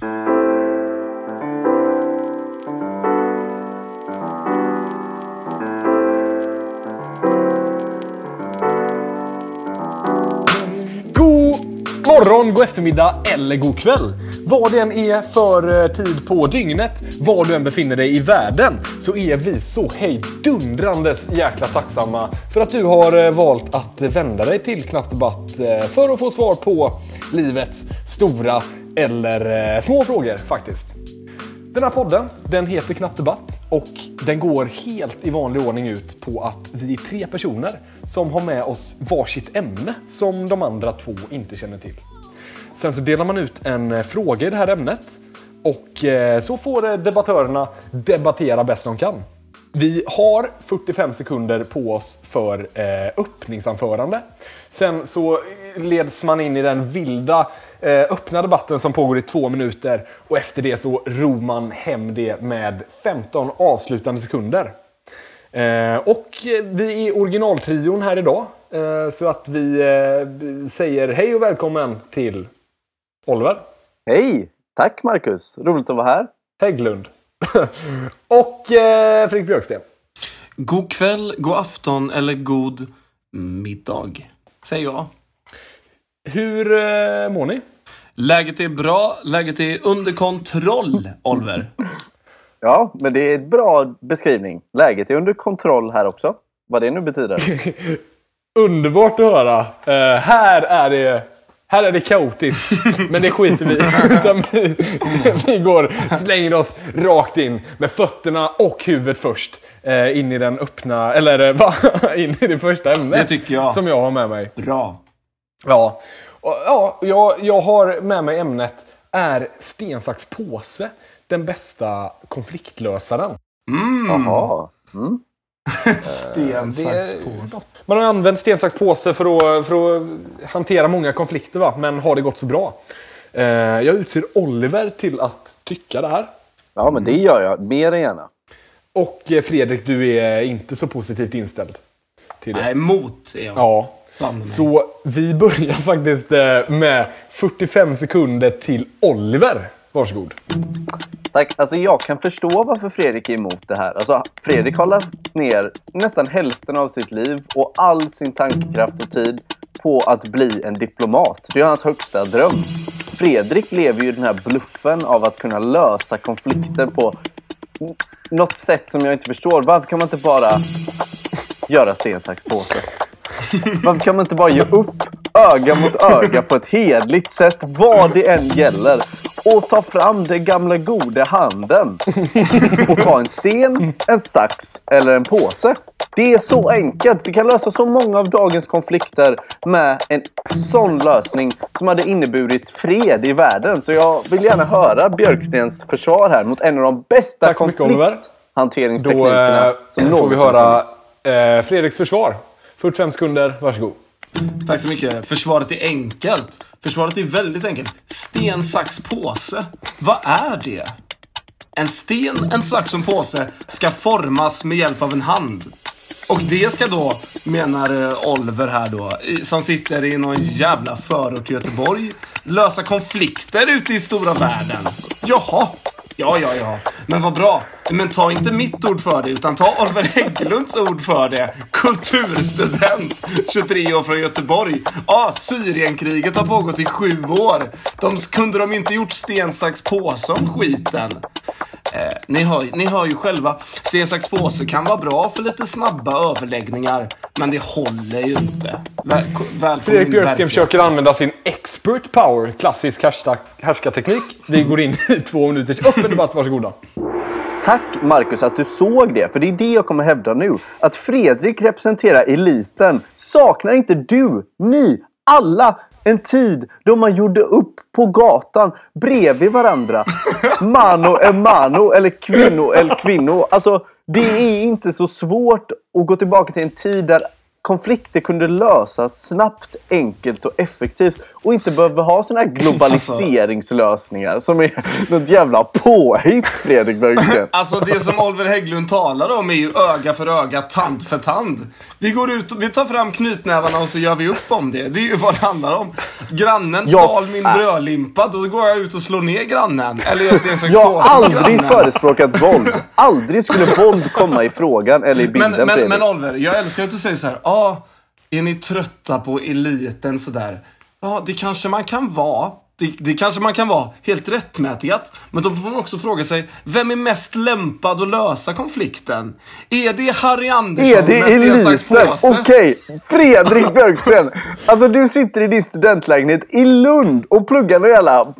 God morgon, god eftermiddag eller god kväll. Vad det än är för eh, tid på dygnet, var du än befinner dig i världen, så är vi så hejdundrandes jäkla tacksamma för att du har eh, valt att vända dig till Knapp Debatt eh, för att få svar på livets stora eller eh, små frågor faktiskt. Den här podden, den heter Knapp Debatt och den går helt i vanlig ordning ut på att vi är tre personer som har med oss varsitt ämne som de andra två inte känner till. Sen så delar man ut en eh, fråga i det här ämnet och eh, så får eh, debattörerna debattera bäst de kan. Vi har 45 sekunder på oss för eh, öppningsanförande. Sen så leds man in i den vilda eh, öppna debatten som pågår i två minuter och efter det så ror man hem det med 15 avslutande sekunder. Eh, och vi är originaltrion här idag. Eh, så att vi eh, säger hej och välkommen till Oliver Hej! Tack Marcus! Roligt att vara här. Hägglund och eh, Fredrik Björksten. God kväll, god afton eller god middag, säger jag. Hur eh, mår ni? Läget är bra, läget är under kontroll, Oliver. Ja, men det är en bra beskrivning. Läget är under kontroll här också. Vad det nu betyder. Underbart att höra. Eh, här är det här är det kaotiskt, men det skiter vi i. Vi, vi går, slänger oss rakt in med fötterna och huvudet först. Eh, in i den öppna, eller eh, va? in i det första ämnet. Det tycker jag. Som jag har med mig. Bra. Ja, och, ja jag, jag har med mig ämnet Är sten, sax, påse den bästa konfliktlösaren? Jaha. Mm. Sten, sax, påse. Man har använt sten, sax, påse för att, för att hantera många konflikter, va? men har det gått så bra? Eh, jag utser Oliver till att tycka det här. Ja, men det gör jag. Mer än gärna. Och eh, Fredrik, du är inte så positivt inställd till det. Nej, emot är jag. Ja. Fan. Så vi börjar faktiskt eh, med 45 sekunder till Oliver. Varsågod. Tack. Alltså, jag kan förstå varför Fredrik är emot det här. Alltså, Fredrik har lagt ner nästan hälften av sitt liv och all sin tankekraft och tid på att bli en diplomat. Det är hans högsta dröm. Fredrik lever ju den här bluffen av att kunna lösa konflikter på något sätt som jag inte förstår. Varför kan man inte bara göra sten, sax, påse? Varför kan man inte bara ge upp öga mot öga på ett hedligt sätt, vad det än gäller? Och ta fram den gamla goda handen. Och ta en sten, en sax eller en påse. Det är så enkelt. Vi kan lösa så många av dagens konflikter med en sån lösning som hade inneburit fred i världen. Så jag vill gärna höra Björkstens försvar här mot en av de bästa Oliver. Då konflikthanteringsteknikerna eh, som får vi någonsin höra eh, Fredriks försvar. 45 sekunder, varsågod. Tack så mycket. Försvaret är enkelt. Försvaret är väldigt enkelt. Sten, sax, påse. Vad är det? En sten, en sax och en påse ska formas med hjälp av en hand. Och det ska då, menar eh, Oliver här då, som sitter i någon jävla förort till Göteborg, lösa konflikter ute i stora världen. Jaha. Ja, ja, ja. Men vad bra. Men ta inte mitt ord för det, utan ta Oliver Hägglunds ord för det. Kulturstudent, 23 år från Göteborg. Ja, Syrienkriget har pågått i sju år. De kunde de inte gjort sten, sax, påse om skiten. Eh, ni, hör, ni hör ju själva. Sten, sax, påse kan vara bra för lite snabba överläggningar. Men det håller ju inte. Väl, välkommen Fredrik Björksten försöker använda sin expert power, klassisk härskarteknik. Vi går in i två minuters öppen debatt, varsågoda. Tack Marcus att du såg det, för det är det jag kommer hävda nu. Att Fredrik representerar eliten. Saknar inte du, ni, alla en tid då man gjorde upp på gatan bredvid varandra? Mano är mano eller kvinno eller kvinno. Alltså, det är inte så svårt att gå tillbaka till en tid där konflikter kunde lösas snabbt, enkelt och effektivt. Och inte behöver ha såna här globaliseringslösningar som är något jävla påhitt, Fredrik Bergsten. Alltså det som Oliver Hägglund talar om är ju öga för öga, tand för tand. Vi går ut vi tar fram knytnävarna och så gör vi upp om det. Det är ju vad det handlar om. Grannen stal min brödlimpa, då går jag ut och slår ner grannen. Eller gör sten, sax, Jag har aldrig förespråkat våld. Aldrig skulle våld komma i frågan eller i Men, bilden, men, Fredrik. men Oliver, jag älskar att du säger så här. Ja, är ni trötta på eliten sådär? Ja, det kanske man kan vara. Det, det kanske man kan vara helt rättmätigt. Men då får man också fråga sig, vem är mest lämpad att lösa konflikten? Är det Harry Andersson Är det eliten? Okej, Fredrik Björksten. Alltså du sitter i din studentlägenhet i Lund och pluggar någon jävla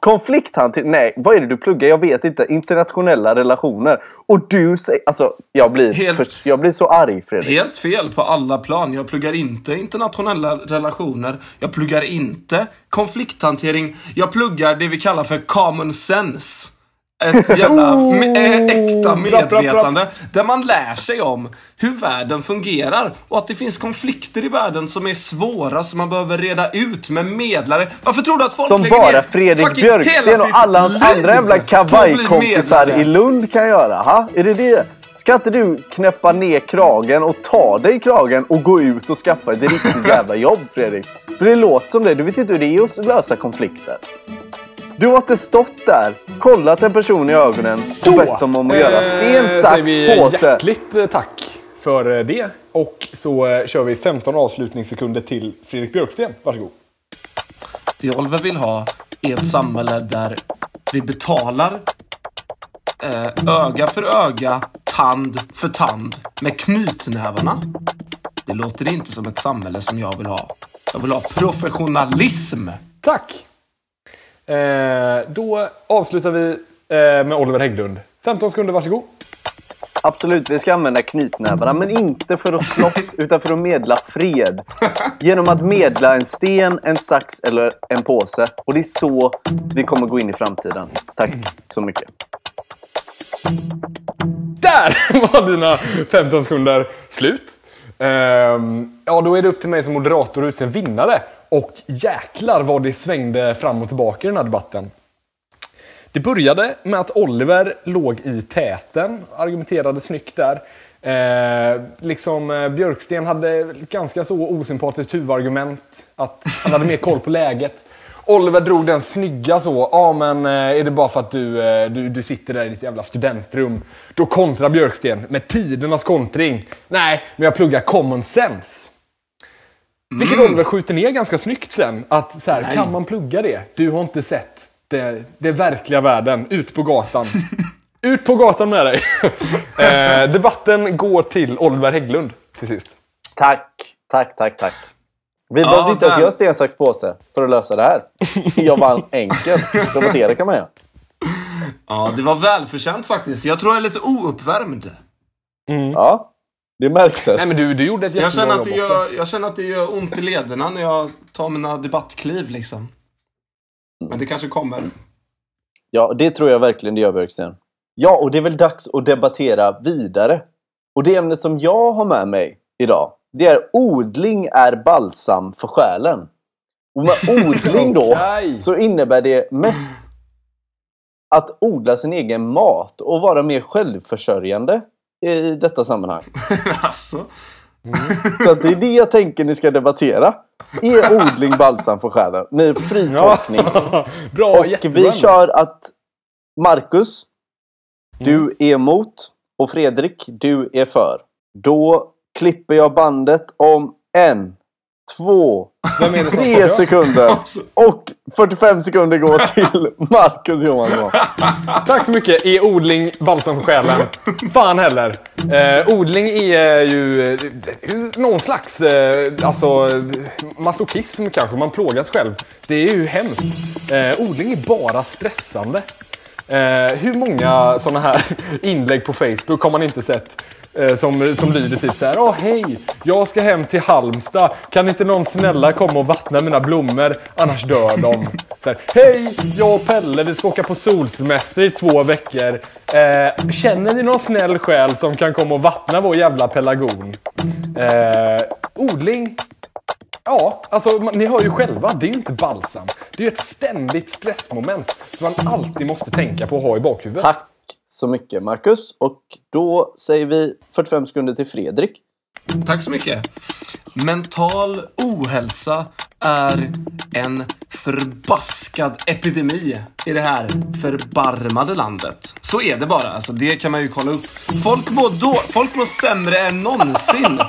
konflikthantering. Nej, vad är det du pluggar? Jag vet inte. Internationella relationer. Och du säger... Alltså, jag blir, Helt- först, jag blir så arg Fredrik. Helt fel på alla plan. Jag pluggar inte internationella relationer. Jag pluggar inte konflikthantering. Jag pluggar det vi kallar för common sense. Ett jävla me- äh, äkta medvetande. Där man lär sig om hur världen fungerar. Och att det finns konflikter i världen som är svåra som man behöver reda ut med medlare. Varför tror du att folk Som bara ner Fredrik Björksten och alla hans andra jävla kavajkompisar i Lund kan göra. Ha? Är det det? Ska inte du knäppa ner kragen och ta dig i kragen och gå ut och skaffa ett riktigt jävla jobb Fredrik? För det låter som det. Du vet inte hur det är att lösa konflikter. Du har inte stått där, kollat en person i ögonen och bett dem om att göra sten, eh, sax, säger vi påse. hjärtligt eh, tack för eh, det. Och så kör vi 15 avslutningssekunder till Fredrik Björksten. Varsågod. Det Oliver vill ha är ett samhälle där vi betalar eh, öga för öga, tand för tand med knytnävarna. Det låter inte som ett samhälle som jag vill ha. Jag vill ha professionalism. Tack! Eh, då avslutar vi eh, med Oliver Hägglund. 15 sekunder, varsågod. Absolut, vi ska använda knytnävarna, men inte för att slåss, utan för att medla fred. Genom att medla en sten, en sax eller en påse. Och det är så vi kommer gå in i framtiden. Tack så mycket. Där var dina 15 sekunder slut. Ehm, ja, då är det upp till mig som moderator att utse en vinnare. Och jäklar vad det svängde fram och tillbaka i den här debatten. Det började med att Oliver låg i täten, argumenterade snyggt där. Eh, liksom eh, Björksten hade ganska så osympatiskt huvudargument, att han hade mer koll på läget. Oliver drog den snygga så, ja men eh, är det bara för att du, eh, du, du sitter där i ditt jävla studentrum. Då kontrar Björksten med tidernas kontring. Nej, men jag pluggar common sense. Vilket Oliver skjuter ner ganska snyggt sen. Att så här, kan man plugga det? Du har inte sett det, det verkliga världen. Ut på gatan. Ut på gatan med dig! eh, debatten går till Oliver Hägglund till sist. Tack, tack, tack, tack. Vi Ja, behövde inte ens göra sten, sax, påse för att lösa det här. Jag vann enkelt. Debattera kan man göra. Ja, det var välförtjänt faktiskt. Jag tror jag är lite ouppvärmd. Ja, det märktes. Nej men du, du gjorde ett Jag känner, jobb att det också. gör, jag känner att det gör ont i lederna när jag tar mina debattkliv liksom. Men det kanske kommer. Ja, det tror jag verkligen det gör, Björksten. Ja, och det är väl dags att debattera vidare. Och det ämnet som jag har med mig idag, det är odling är balsam för själen. Och med odling då, Okej. så innebär det mest att odla sin egen mat och vara mer självförsörjande i detta sammanhang. alltså. Så att det är det jag tänker ni ska debattera. Är odling balsam för själen? Ni får fri tolkning. Bra, Och jättebra. vi kör att Marcus, du är emot och Fredrik, du är för. Då klipper jag bandet om en, två, tre sekunder. Och 45 sekunder går till Marcus Johansson. Tack så mycket. Är odling balsam för själen? Fan heller. Eh, odling är ju eh, någon slags eh, alltså, masochism kanske. Man plågar sig själv. Det är ju hemskt. Eh, odling är bara stressande. Eh, hur många sådana här inlägg på Facebook har man inte sett? Eh, som, som lyder typ så här. Åh hej, jag ska hem till Halmstad. Kan inte någon snälla komma och vattna mina blommor? Annars dör de. Så här, hej, jag och Pelle vi ska åka på solsemester i två veckor. Eh, känner ni någon snäll själ som kan komma och vattna vår jävla pelargon? Eh, odling Ja, alltså man- ni hör ju själva, det är ju inte balsam. Det är ju ett ständigt stressmoment som man alltid måste tänka på att ha i bakhuvudet. Tack så mycket Marcus. Och då säger vi 45 sekunder till Fredrik. Tack så mycket. Mental ohälsa är en förbaskad epidemi i det här förbarmade landet. Så är det bara. Alltså, det kan man ju kolla upp. Folk mår, då, folk mår sämre än någonsin.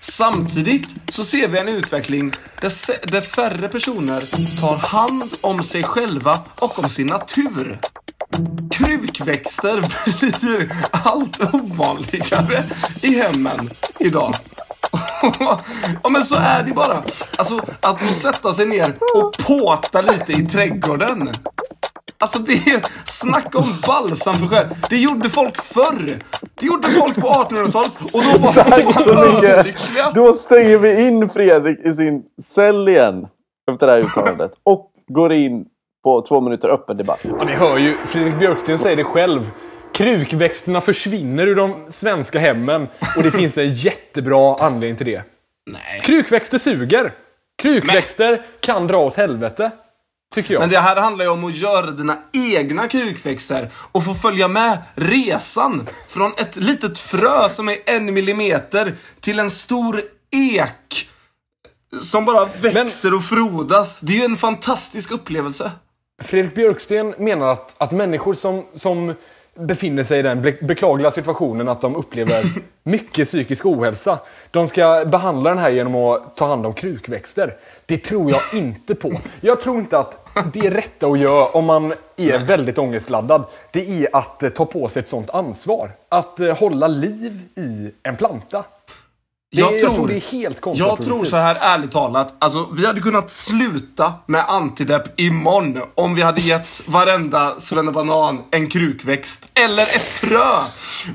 Samtidigt så ser vi en utveckling där, där färre personer tar hand om sig själva och om sin natur. Krukväxter blir allt ovanligare i hemmen idag. ja men så är det bara. Alltså att få sätta sig ner och påta lite i trädgården. Alltså det är snacka om balsam för själ. Det gjorde folk förr. Det gjorde folk på 1800-talet och då var Tack så mycket. Då stänger vi in Fredrik i sin cell igen. Efter det här uttalandet. Och går in på två minuter öppen debatt. Ja, ni hör ju, Fredrik Björksten säger det själv. Krukväxterna försvinner ur de svenska hemmen och det finns en jättebra anledning till det. Nej. Krukväxter suger. Krukväxter kan dra åt helvete. Tycker jag. Men det här handlar ju om att göra dina egna krukväxter och få följa med resan från ett litet frö som är en millimeter till en stor ek som bara växer och frodas. Det är ju en fantastisk upplevelse. Fredrik Björksten menar att, att människor som, som befinner sig i den be- beklagliga situationen att de upplever mycket psykisk ohälsa, de ska behandla den här genom att ta hand om krukväxter. Det tror jag inte på. Jag tror inte att det rätta att göra om man är väldigt ångestladdad, det är att eh, ta på sig ett sånt ansvar. Att eh, hålla liv i en planta. Det, jag, tror, det är helt Jag tror så här ärligt talat, alltså vi hade kunnat sluta med antidepp imorgon om vi hade gett varenda svennebanan en krukväxt eller ett frö.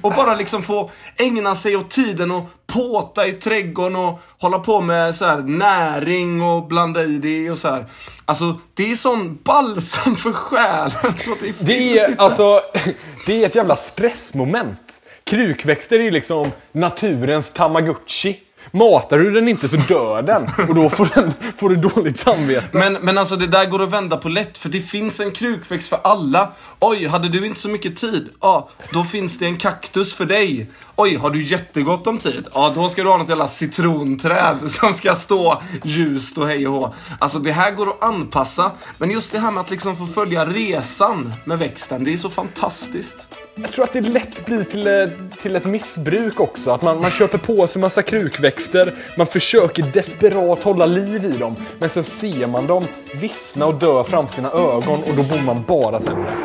Och bara liksom få ägna sig åt tiden och påta i trädgården och hålla på med så här näring och blanda i det och så här. Alltså det är sån balsam för själen så att det Det är, inte. alltså, det är ett jävla stressmoment. Krukväxter är ju liksom naturens tamagotchi. Matar du den inte så dör den och då får, den, får du dåligt samvete. Men, men alltså det där går att vända på lätt för det finns en krukväxt för alla. Oj, hade du inte så mycket tid? Ja, då finns det en kaktus för dig. Oj, har du jättegott om tid? Ja, då ska du ha något jävla citronträd som ska stå ljust och hej och hå. Alltså det här går att anpassa. Men just det här med att liksom få följa resan med växten, det är så fantastiskt. Jag tror att det lätt blir till, eh, till ett missbruk också. Att man, man köper på sig massa krukväxter, man försöker desperat hålla liv i dem. Men sen ser man dem vissna och dö framför sina ögon och då bor man bara sämre.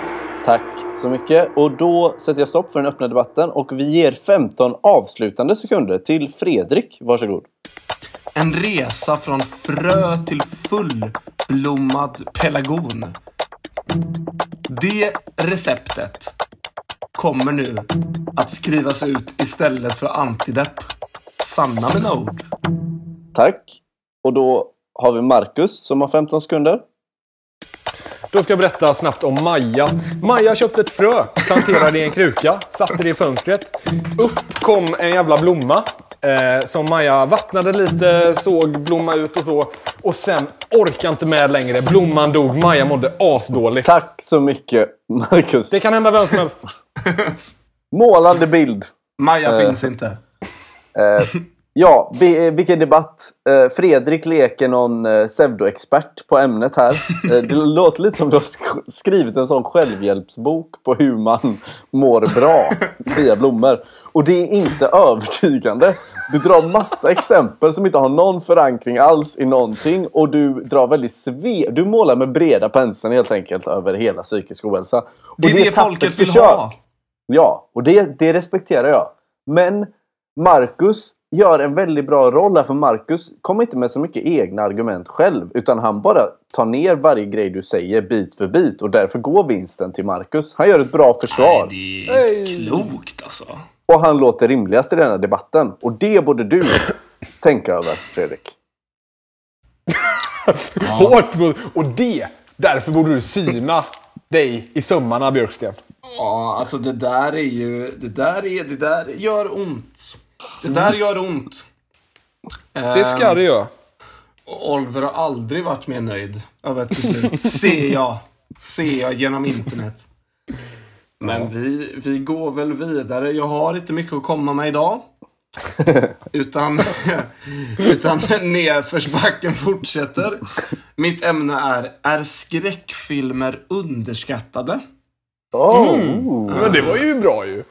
Tack så mycket. Och då sätter jag stopp för den öppna debatten och vi ger 15 avslutande sekunder till Fredrik. Varsågod. En resa från frö till fullblommad pelargon. Det receptet kommer nu att skrivas ut istället för antidepp. Sanna mina ord. Tack. Och då har vi Marcus som har 15 sekunder. Då ska jag berätta snabbt om Maja. Maja köpte ett frö, planterade i en kruka, satte det i fönstret. Upp kom en jävla blomma eh, som Maja vattnade lite, såg blomma ut och så. Och sen orkade inte med längre. Blomman dog, Maja mådde asdåligt. Tack så mycket Marcus. Det kan hända vem som helst. Målande bild. Maja Eh. finns inte. Eh, ja, eh, vilken debatt. Eh, Fredrik leker någon eh, pseudoexpert på ämnet här. Det låter lite som du har sk- skrivit en sån självhjälpsbok på hur man mår bra via blommor. Och det är inte övertygande. Du drar massa exempel som inte har någon förankring alls i någonting och du drar väldigt sve... Du målar med breda penseln helt enkelt över hela psykisk ohälsa. Och Det är det tappert folket vill försök. ha. Ja, och det, det respekterar jag. Men Marcus gör en väldigt bra roll här för Marcus kommer inte med så mycket egna argument själv utan han bara tar ner varje grej du säger bit för bit och därför går vinsten till Marcus. Han gör ett bra försvar Det är inte klokt alltså. och han låter rimligast i den här debatten. Och det borde du tänka över, Fredrik. Hårt mot... Och det, därför borde du syna dig i sömmarna, Björksten. Ja, alltså det där är ju... Det där, är, det där gör ont. Det där gör ont. Det ska det göra. Oliver har aldrig varit mer nöjd över ett beslut. ser jag. Ser jag genom internet. Men vi, vi går väl vidare. Jag har inte mycket att komma med idag. utan, utan nedförsbacken fortsätter. Mitt ämne är, är skräckfilmer underskattade? Oh. Men det var ju bra ju.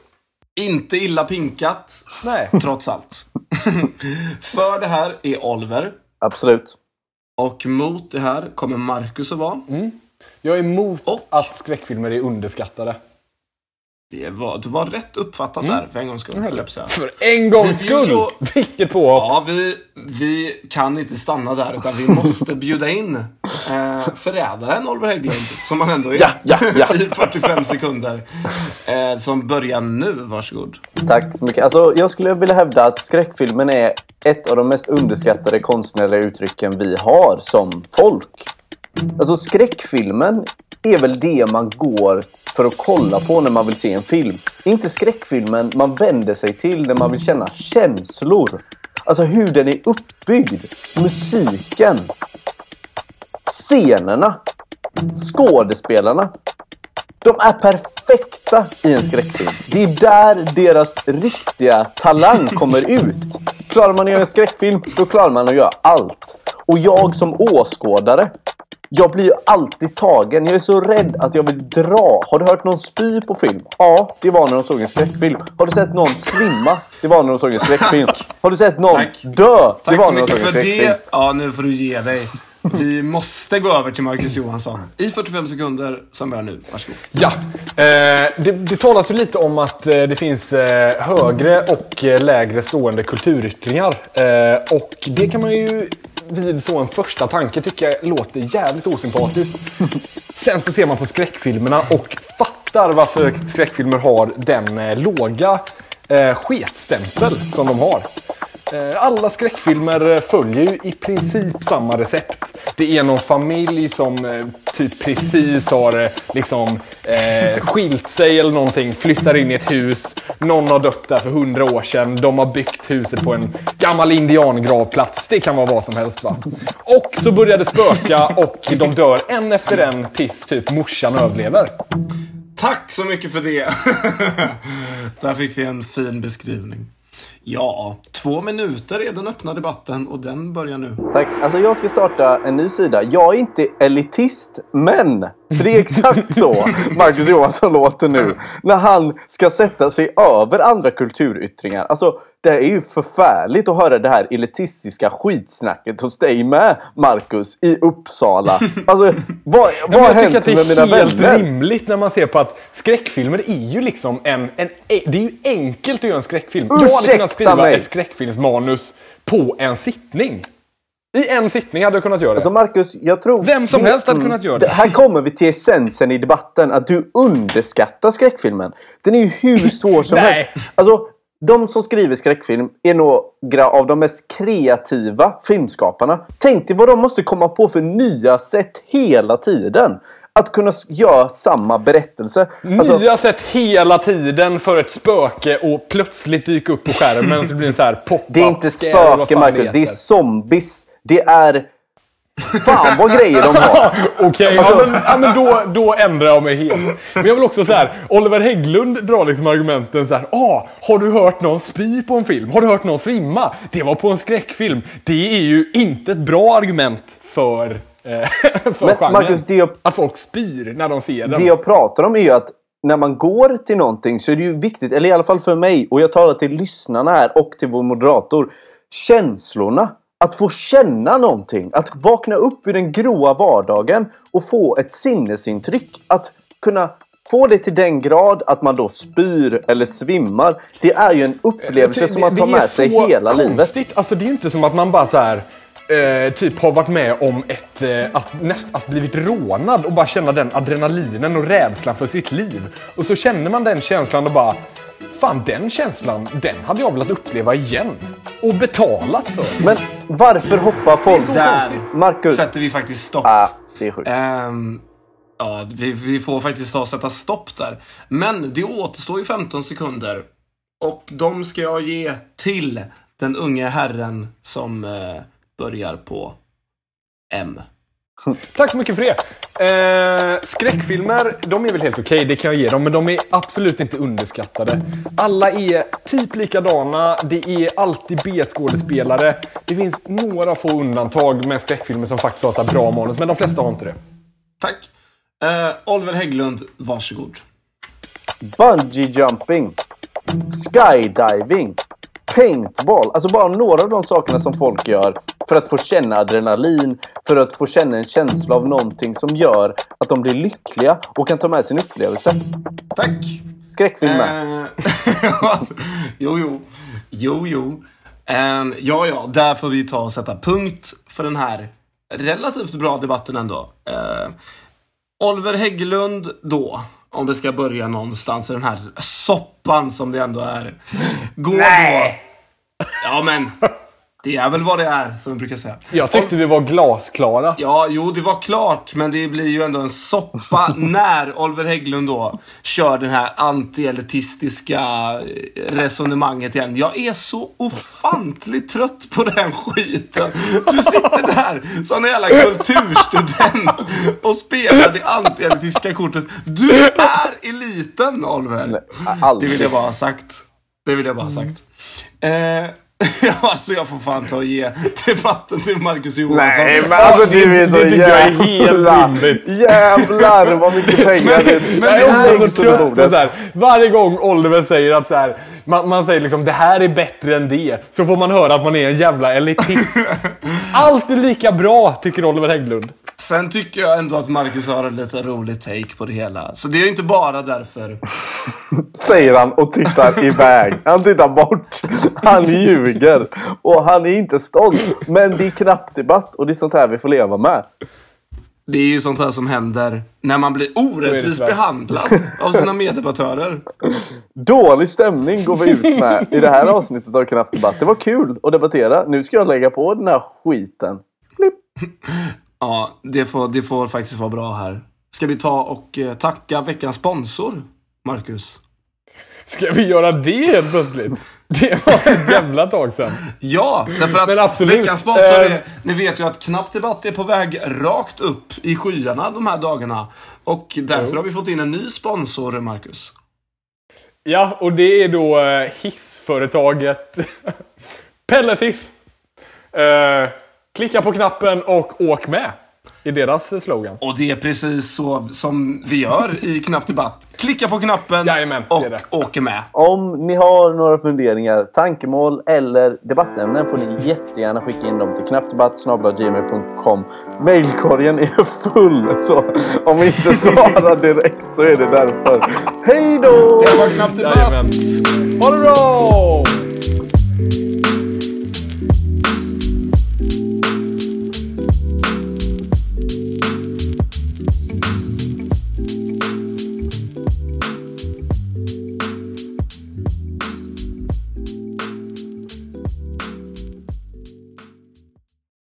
Inte illa pinkat, Nej. trots allt. För det här är Oliver. Absolut. Och mot det här kommer Marcus att vara. Jag är emot Och? att skräckfilmer är underskattade. Det var, du var rätt uppfattat där för en gångs skull. på säga. För en gångs Vi skull! bjuder- Vilket påhopp! Ja, vi, vi kan inte stanna där utan vi måste bjuda in eh, förrädaren Oliver Hägglund, som han ändå är, Ja, ja, ja. i 45 sekunder. Eh, som börjar nu, varsågod. Tack så mycket. Alltså, jag skulle vilja hävda att skräckfilmen är ett av de mest underskattade konstnärliga uttrycken vi har som folk. Alltså skräckfilmen är väl det man går för att kolla på när man vill se en film. Inte skräckfilmen man vänder sig till när man vill känna känslor. Alltså hur den är uppbyggd. Musiken. Scenerna. Skådespelarna. De är perfekta i en skräckfilm. Det är där deras riktiga talang kommer ut. Klarar man att göra en skräckfilm, då klarar man att göra allt. Och jag som åskådare, jag blir ju alltid tagen. Jag är så rädd att jag vill dra. Har du hört någon spy på film? Ja, det var när de såg en skräckfilm. Har du sett någon svimma? Det var när de såg en skräckfilm. Har du sett någon Tack. dö? Det Tack var så när de såg mycket en för skräckfilm. det. Ja, nu får du ge dig. Vi måste gå över till Marcus Johansson. I 45 sekunder, som börjar nu. Varsågod. Ja, eh, det, det talas ju lite om att eh, det finns eh, högre och eh, lägre stående kulturyttringar. Eh, och det kan man ju vid så en första tanke tycker jag låter jävligt osympatiskt. Sen så ser man på skräckfilmerna och fattar varför skräckfilmer har den eh, låga eh, sketstämpel som de har. Eh, alla skräckfilmer eh, följer ju i princip samma recept. Det är någon familj som eh, typ precis har liksom eh, skilt sig eller någonting, flyttar in i ett hus. Någon har dött där för hundra år sedan. De har byggt huset på en gammal indiangravplats. Det kan vara vad som helst va. Och så börjar det spöka och de dör en efter en tills typ morsan överlever. Tack så mycket för det. Där fick vi en fin beskrivning. Ja, två minuter är den öppna debatten och den börjar nu. Tack. Alltså jag ska starta en ny sida. Jag är inte elitist, men för det är exakt så Marcus Johansson låter nu. När han ska sätta sig över andra kulturyttringar. Alltså, det är ju förfärligt att höra det här elitistiska skitsnacket hos dig med, Marcus, i Uppsala. Alltså, vad, vad har jag tycker hänt att det med mina är helt vänner? rimligt när man ser på att skräckfilmer är ju liksom en, en... Det är ju enkelt att göra en skräckfilm. Ursäkta skriva mig. ett skräckfilmsmanus på en sittning. I en sittning hade jag kunnat göra det. Alltså Marcus, jag tror... Vem som helst hade kunnat göra det. Här kommer vi till essensen i debatten. Att du underskattar skräckfilmen. Den är ju hur svår som helst. Alltså, de som skriver skräckfilm är några av de mest kreativa filmskaparna. Tänk dig vad de måste komma på för nya sätt hela tiden. Att kunna göra samma berättelse. Alltså, Nya sätt hela tiden för ett spöke och plötsligt dyka upp på skärmen så det blir en så här pop-up det är inte spöke, Marcus. Det är zombies. Det är... Fan vad grejer de har. Okej, Alltså- ja, men, ja, men då, då ändrar jag mig helt. Men jag vill också så här, Oliver Hägglund drar liksom argumenten så här. Ah, har du hört någon spy på en film? Har du hört någon svimma? Det var på en skräckfilm. Det är ju inte ett bra argument för, för Men genren. Marcus, det jag Att folk spyr när de ser den. Det jag pratar om är ju att när man går till någonting så är det ju viktigt, eller i alla fall för mig, och jag talar till lyssnarna här och till vår moderator. Känslorna. Att få känna någonting. Att vakna upp ur den gråa vardagen och få ett sinnesintryck. Att kunna få det till den grad att man då spyr eller svimmar. Det är ju en upplevelse som man tar med sig hela livet. konstigt. Alltså det är inte som att man bara så här. Eh, typ har varit med om ett, eh, att, näst, att blivit rånad och bara känna den adrenalinen och rädslan för sitt liv. Och så känner man den känslan och bara Fan den känslan, den hade jag velat uppleva igen. Och betalat för. Men varför hoppar folk... så Där konstigt. Marcus. sätter vi faktiskt stopp. Ah, det är sjukt. Ehm, ja, vi, vi får faktiskt ta och sätta stopp där. Men det återstår ju 15 sekunder. Och de ska jag ge till den unge herren som eh, börjar på M. Tack så mycket för det. Eh, skräckfilmer, de är väl helt okej, det kan jag ge dem, men de är absolut inte underskattade. Alla är typ likadana, det är alltid B-skådespelare. Det finns några få undantag med skräckfilmer som faktiskt har så här bra manus, men de flesta har inte det. Tack. Eh, Oliver Hägglund, varsågod. Bungee jumping. Skydiving. Paintball. Alltså bara några av de sakerna som folk gör för att få känna adrenalin, för att få känna en känsla av någonting som gör att de blir lyckliga och kan ta med sin upplevelse. Tack. Skräckfilmer. Eh, jo, jo. Jo, jo. Eh, ja, ja, där får vi ta och sätta punkt för den här relativt bra debatten ändå. Eh, Oliver Hägglund då, om det ska börja någonstans i den här soppan som det ändå är. Går då... Ja, men det är väl vad det är, som vi brukar säga. Jag tyckte vi var glasklara. Ja, jo, det var klart, men det blir ju ändå en soppa när Oliver Hägglund då kör det här antielitistiska resonemanget igen. Jag är så ofantligt trött på den skiten. Du sitter där som en jävla kulturstudent och spelar det antielitistiska kortet. Du är eliten, Oliver. Det Aldrig. vill jag bara ha sagt. Det vill jag bara ha sagt. Eh, Ja, alltså jag får fan ta och ge debatten till Marcus Johansson. Nej, men alltså du är så det jag är helt jävla... rimligt. Jävlar vad mycket pengar det men Jag det är så trött på bordet. så här, varje gång Oliver säger att så här, man, man säger liksom det här är bättre än det, så får man höra att man är en jävla elitist. Allt är lika bra, tycker Oliver Hägglund. Sen tycker jag ändå att Marcus har en lite rolig take på det hela. Så det är inte bara därför. Säger han och tittar iväg. Han tittar bort. Han ljuger. Och han är inte stolt. Men det är knappt debatt och det är sånt här vi får leva med. Det är ju sånt här som händer när man blir orättvist behandlad av sina meddebattörer. Dålig stämning går vi ut med i det här avsnittet av Knappt Debatt. Det var kul att debattera. Nu ska jag lägga på den här skiten. Ja, det får, det får faktiskt vara bra här. Ska vi ta och eh, tacka veckans sponsor, Marcus? Ska vi göra det helt plötsligt? Det var ett jävla tag sedan. Ja, därför att Men absolut. veckans sponsor Eh. är... Ni vet ju att Knappt Debatt är på väg rakt upp i skyarna de här dagarna. Och därför har vi fått in en ny sponsor, Marcus. Ja, och det är då eh, hissföretaget Pelles hiss. Eh, klicka på knappen och åk med. I deras slogan. Och det är precis så som vi gör i Knappt Debatt. Klicka på knappen Jajamän, det och är det. åker med. Om ni har några funderingar, tankemål eller debattämnen får ni jättegärna skicka in dem till knappdebatt.gmail.com Mailkorgen är full, så om vi inte svarar direkt så är det därför. Hej då! Det var Knappt Debatt! Jajamän. Ha det bra!